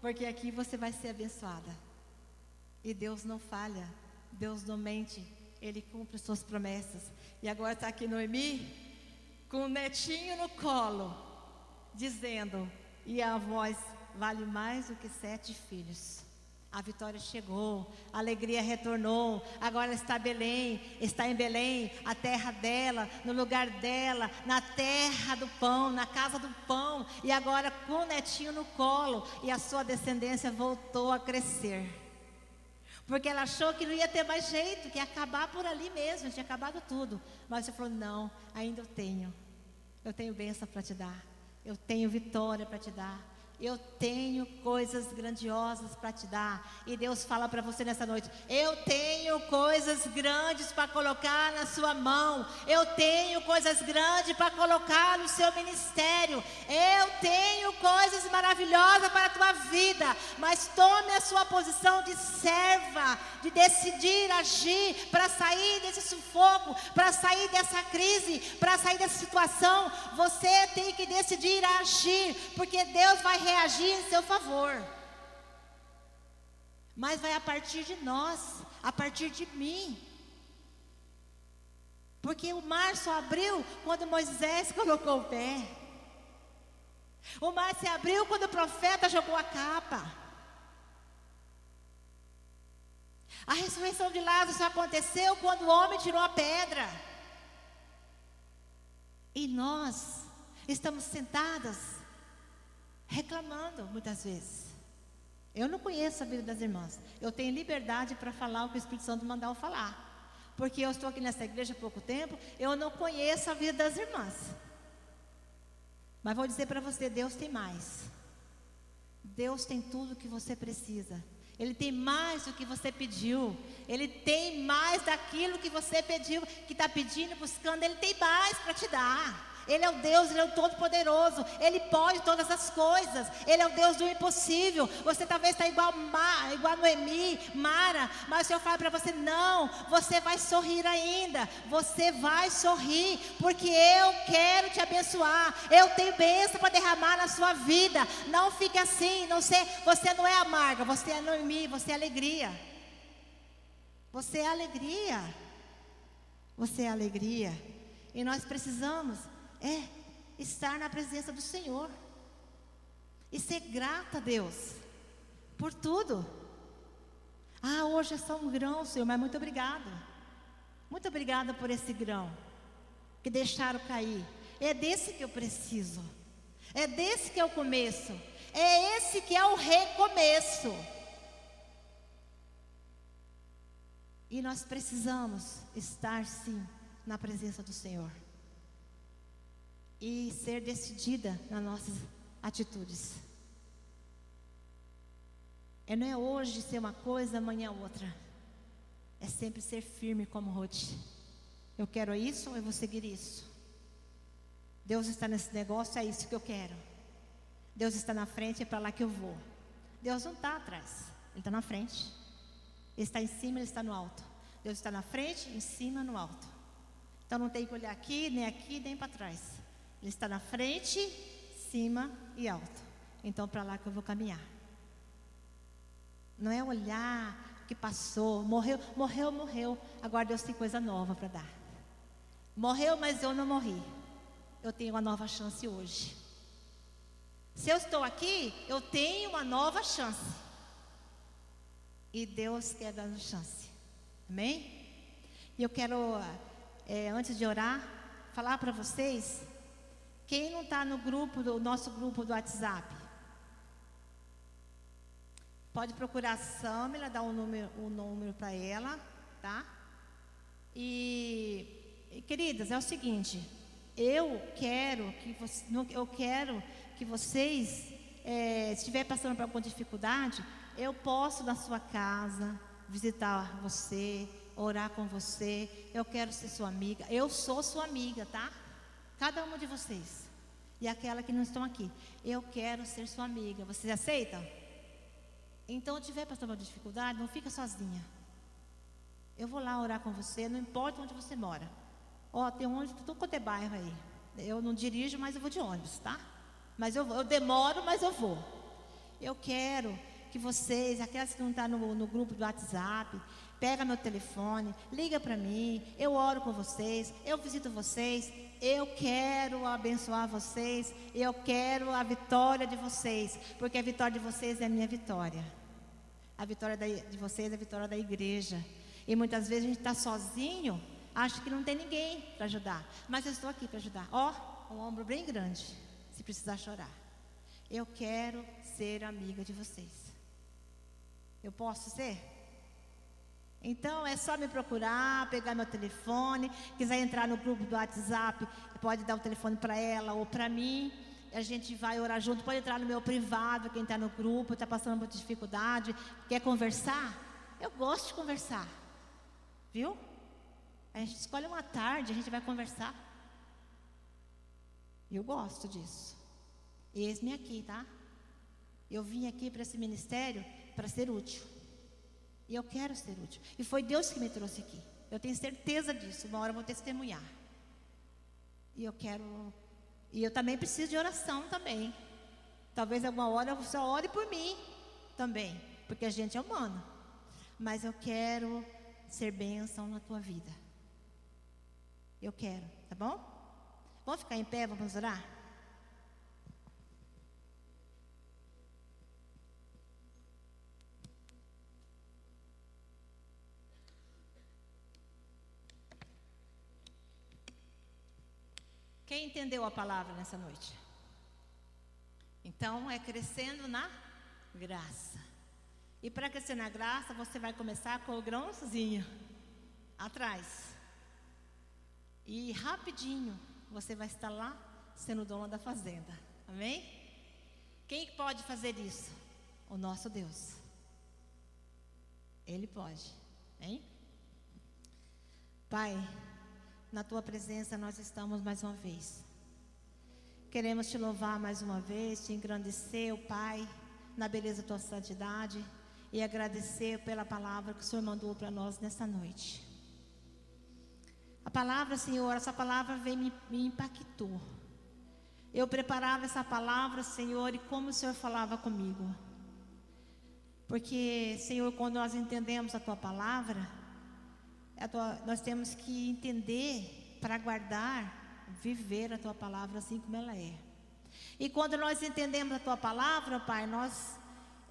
porque aqui você vai ser abençoada. E Deus não falha, Deus não mente, Ele cumpre suas promessas. E agora está aqui Noemi, com o netinho no colo, dizendo: e a voz vale mais do que sete filhos. A vitória chegou, a alegria retornou. Agora está Belém, está em Belém, a terra dela, no lugar dela, na terra do pão, na casa do pão. E agora com o netinho no colo, e a sua descendência voltou a crescer. Porque ela achou que não ia ter mais jeito, que ia acabar por ali mesmo, tinha acabado tudo. Mas você falou: não, ainda eu tenho. Eu tenho bênção para te dar. Eu tenho vitória para te dar. Eu tenho coisas grandiosas para te dar. E Deus fala para você nessa noite: Eu tenho coisas grandes para colocar na sua mão. Eu tenho coisas grandes para colocar no seu ministério. Eu tenho coisas maravilhosas para a tua vida. Mas tome a sua posição de serva, de decidir agir para sair desse sufoco, para sair dessa crise, para sair dessa situação. Você tem que decidir agir, porque Deus vai reagir em seu favor. Mas vai a partir de nós, a partir de mim. Porque o mar só abriu quando Moisés colocou o pé. O mar se abriu quando o profeta jogou a capa. A ressurreição de Lázaro só aconteceu quando o homem tirou a pedra. E nós estamos sentadas reclamando muitas vezes. Eu não conheço a vida das irmãs. Eu tenho liberdade para falar o que o Espírito Santo mandar eu falar. Porque eu estou aqui nessa igreja há pouco tempo, eu não conheço a vida das irmãs. Mas vou dizer para você, Deus tem mais. Deus tem tudo o que você precisa. Ele tem mais do que você pediu. Ele tem mais daquilo que você pediu, que está pedindo, buscando. Ele tem mais para te dar. Ele é o Deus, Ele é o Todo-Poderoso. Ele pode todas as coisas. Ele é o Deus do impossível. Você talvez está igual, Ma, igual Noemi, Mara, mas o Senhor fala para você: não, você vai sorrir ainda. Você vai sorrir, porque eu quero te abençoar. Eu tenho bênção para derramar na sua vida. Não fique assim. Não sei, você não é amarga, você é Noemi, você é alegria. Você é alegria. Você é alegria. E nós precisamos é estar na presença do Senhor e ser grata a Deus por tudo. Ah, hoje é só um grão, Senhor, mas muito obrigado. Muito obrigada por esse grão que deixaram cair. É desse que eu preciso. É desse que é o começo. É esse que é o recomeço. E nós precisamos estar sim na presença do Senhor e ser decidida nas nossas atitudes. É não é hoje ser uma coisa, amanhã outra. É sempre ser firme como Ruth. Eu quero isso, eu vou seguir isso. Deus está nesse negócio, é isso que eu quero. Deus está na frente, é para lá que eu vou. Deus não está atrás, Ele está na frente. Ele está em cima, Ele está no alto. Deus está na frente, em cima, no alto. Então não tem que olhar aqui, nem aqui, nem para trás. Ele está na frente, cima e alto. Então, para lá que eu vou caminhar. Não é olhar que passou, morreu, morreu, morreu. Agora Deus tem coisa nova para dar. Morreu, mas eu não morri. Eu tenho uma nova chance hoje. Se eu estou aqui, eu tenho uma nova chance. E Deus quer dar chance. Amém? E eu quero, é, antes de orar, falar para vocês. Quem não está no grupo, do nosso grupo do WhatsApp, Pode procurar a Samila, dar um número, um número para ela, tá? E, e, queridas, é o seguinte, eu quero que você, eu quero que vocês, é, se estiver passando por alguma dificuldade, eu posso na sua casa visitar você, orar com você. Eu quero ser sua amiga. Eu sou sua amiga, tá? Cada uma de vocês. E aquela que não estão aqui. Eu quero ser sua amiga. Vocês aceitam? Então, se tiver passando uma dificuldade, não fica sozinha. Eu vou lá orar com você, não importa onde você mora. Ó, tem um ônibus, tudo quanto é bairro aí. Eu não dirijo, mas eu vou de ônibus, tá? Mas eu, eu demoro, mas eu vou. Eu quero que vocês, aquelas que não estão tá no, no grupo do WhatsApp, pega meu telefone, liga para mim, eu oro com vocês, eu visito vocês, eu quero abençoar vocês, eu quero a vitória de vocês, porque a vitória de vocês é a minha vitória. A vitória de vocês é a vitória da igreja. E muitas vezes a gente está sozinho, acha que não tem ninguém para ajudar. Mas eu estou aqui para ajudar. Ó, oh, um ombro bem grande, se precisar chorar. Eu quero ser amiga de vocês. Eu posso ser? Então é só me procurar, pegar meu telefone, quiser entrar no grupo do WhatsApp, pode dar o telefone para ela ou para mim. A gente vai orar junto, pode entrar no meu privado, quem está no grupo, está passando por dificuldade, quer conversar? Eu gosto de conversar. Viu? A gente escolhe uma tarde, a gente vai conversar. Eu gosto disso. Eis-me aqui, tá? Eu vim aqui para esse ministério para ser útil. E eu quero ser útil. E foi Deus que me trouxe aqui. Eu tenho certeza disso. Uma hora eu vou testemunhar. E eu quero. E eu também preciso de oração também. Talvez alguma hora você ore por mim também. Porque a gente é humano. Mas eu quero ser bênção na tua vida. Eu quero, tá bom? Vamos ficar em pé, vamos orar? Quem entendeu a palavra nessa noite? Então é crescendo na graça. E para crescer na graça, você vai começar com o grãozinho atrás. E rapidinho você vai estar lá sendo dono da fazenda. Amém? Quem pode fazer isso? O nosso Deus. Ele pode. Hein? Pai, na tua presença nós estamos mais uma vez. Queremos te louvar mais uma vez, te engrandecer, Pai, na beleza da tua santidade e agradecer pela palavra que o Senhor mandou para nós nessa noite. A palavra, Senhor, essa palavra veio me, me impactou. Eu preparava essa palavra, Senhor, e como o Senhor falava comigo. Porque, Senhor, quando nós entendemos a tua palavra, tua, nós temos que entender para guardar, viver a tua palavra assim como ela é. E quando nós entendemos a tua palavra, Pai, nós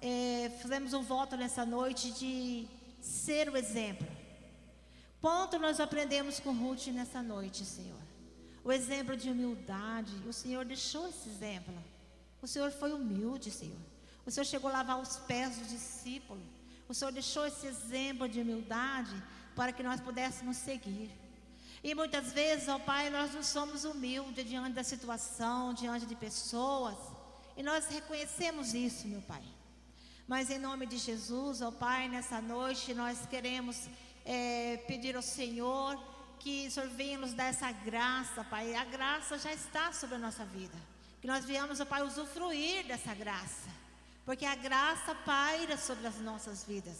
é, fizemos um voto nessa noite de ser o exemplo. Quanto nós aprendemos com Ruth nessa noite, Senhor? O exemplo de humildade. O Senhor deixou esse exemplo. O Senhor foi humilde, Senhor. O Senhor chegou a lavar os pés dos discípulos. O Senhor deixou esse exemplo de humildade para que nós pudéssemos seguir. E muitas vezes, ó Pai, nós não somos humildes diante da situação, diante de pessoas, e nós reconhecemos isso, meu Pai. Mas em nome de Jesus, ó Pai, nessa noite nós queremos é, pedir ao Senhor que o Senhor venha nos dar essa graça, Pai. A graça já está sobre a nossa vida. Que nós viemos, ó Pai, usufruir dessa graça. Porque a graça paira sobre as nossas vidas.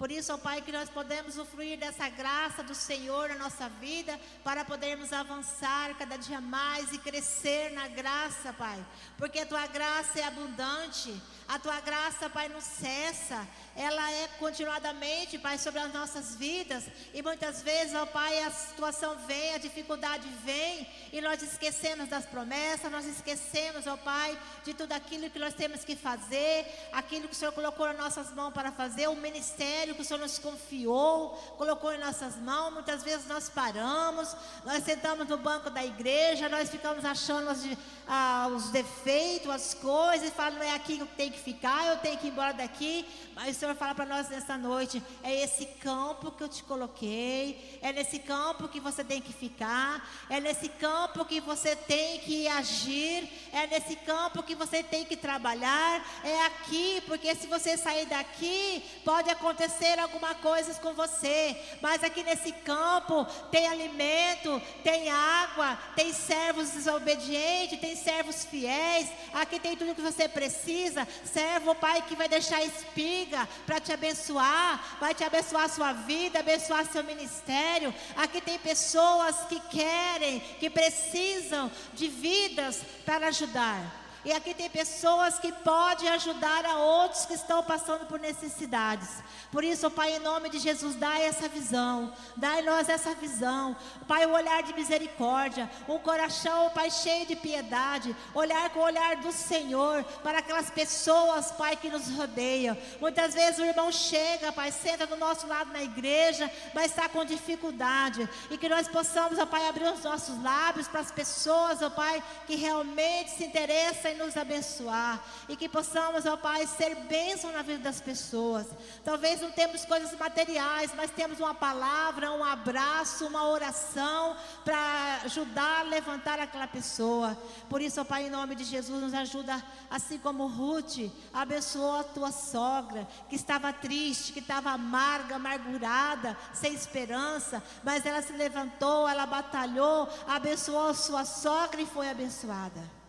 Por isso, ó Pai, que nós podemos usufruir dessa graça do Senhor na nossa vida, para podermos avançar cada dia mais e crescer na graça, Pai. Porque a tua graça é abundante, A tua graça, Pai, não cessa. Ela é continuadamente, Pai, sobre as nossas vidas. E muitas vezes, ó Pai, a situação vem, a dificuldade vem, e nós esquecemos das promessas, nós esquecemos, ó Pai, de tudo aquilo que nós temos que fazer, aquilo que o Senhor colocou nas nossas mãos para fazer, o ministério que o Senhor nos confiou, colocou em nossas mãos. Muitas vezes nós paramos, nós sentamos no banco da igreja, nós ficamos achando os, ah, os defeitos, as coisas, e falamos, não é aqui que tem que ficar, eu tenho que ir embora daqui. Mas o Senhor fala para nós nessa noite: é esse campo que eu te coloquei, é nesse campo que você tem que ficar, é nesse campo que você tem que agir, é nesse campo que você tem que trabalhar, é aqui, porque se você sair daqui, pode acontecer alguma coisa com você, mas aqui nesse campo tem alimento, tem água, tem servos desobedientes, tem servos fiéis, aqui tem tudo que você precisa servo, Pai, que vai deixar espiga para te abençoar, vai te abençoar a sua vida, abençoar seu ministério. Aqui tem pessoas que querem, que precisam de vidas para ajudar. E aqui tem pessoas que podem ajudar a outros que estão passando por necessidades. Por isso, Pai, em nome de Jesus, dá essa visão. Em nós essa visão. Pai, um olhar de misericórdia. Um coração, Pai, cheio de piedade. Olhar com o olhar do Senhor para aquelas pessoas, Pai, que nos rodeiam. Muitas vezes o irmão chega, Pai, senta do nosso lado na igreja, mas está com dificuldade. E que nós possamos, ó Pai, abrir os nossos lábios para as pessoas, ó Pai, que realmente se interessam nos abençoar e que possamos, ó Pai, ser bênção na vida das pessoas. Talvez não temos coisas materiais, mas temos uma palavra, um abraço, uma oração para ajudar a levantar aquela pessoa. Por isso, ó Pai, em nome de Jesus, nos ajuda, assim como Ruth abençoou a tua sogra, que estava triste, que estava amarga, amargurada, sem esperança, mas ela se levantou, ela batalhou, abençoou a sua sogra e foi abençoada.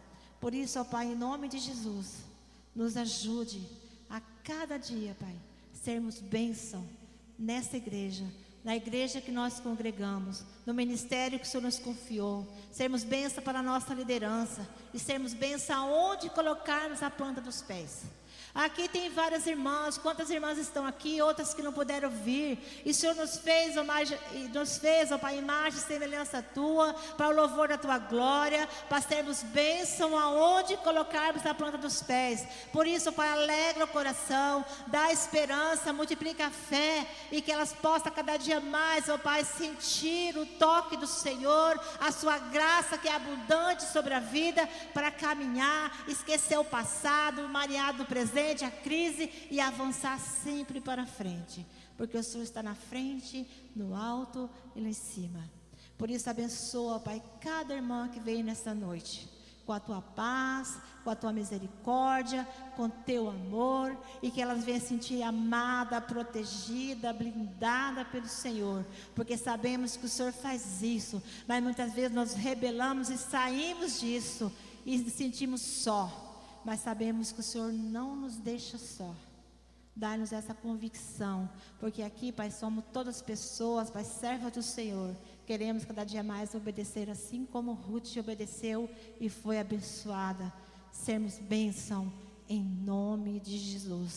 Por isso, ó Pai, em nome de Jesus, nos ajude a cada dia, Pai, sermos bênção nessa igreja, na igreja que nós congregamos, no ministério que o Senhor nos confiou, sermos bênção para a nossa liderança e sermos bênção aonde colocarmos a planta dos pés. Aqui tem várias irmãs, quantas irmãs estão aqui, outras que não puderam vir. E o Senhor nos fez, ó, nos fez, ó Pai, imagem e semelhança tua, para o louvor da tua glória, para sermos bênção aonde colocarmos a planta dos pés. Por isso, Pai, alegra o coração, dá esperança, multiplica a fé e que elas possam cada dia mais, ó Pai, sentir o toque do Senhor, a sua graça que é abundante sobre a vida, para caminhar, esquecer o passado, mareado do presente presente, a crise e avançar sempre para frente, porque o Senhor está na frente, no alto e lá em cima. Por isso, abençoa, Pai, cada irmã que veio nessa noite, com a tua paz, com a tua misericórdia, com teu amor, e que elas venham sentir amada, protegida, blindada pelo Senhor, porque sabemos que o Senhor faz isso, mas muitas vezes nós rebelamos e saímos disso e nos sentimos só mas sabemos que o Senhor não nos deixa só. Dá-nos essa convicção, porque aqui, Pai, somos todas pessoas, Pai, servas do Senhor. Queremos cada dia mais obedecer, assim como Ruth obedeceu e foi abençoada. Sermos bênção em nome de Jesus.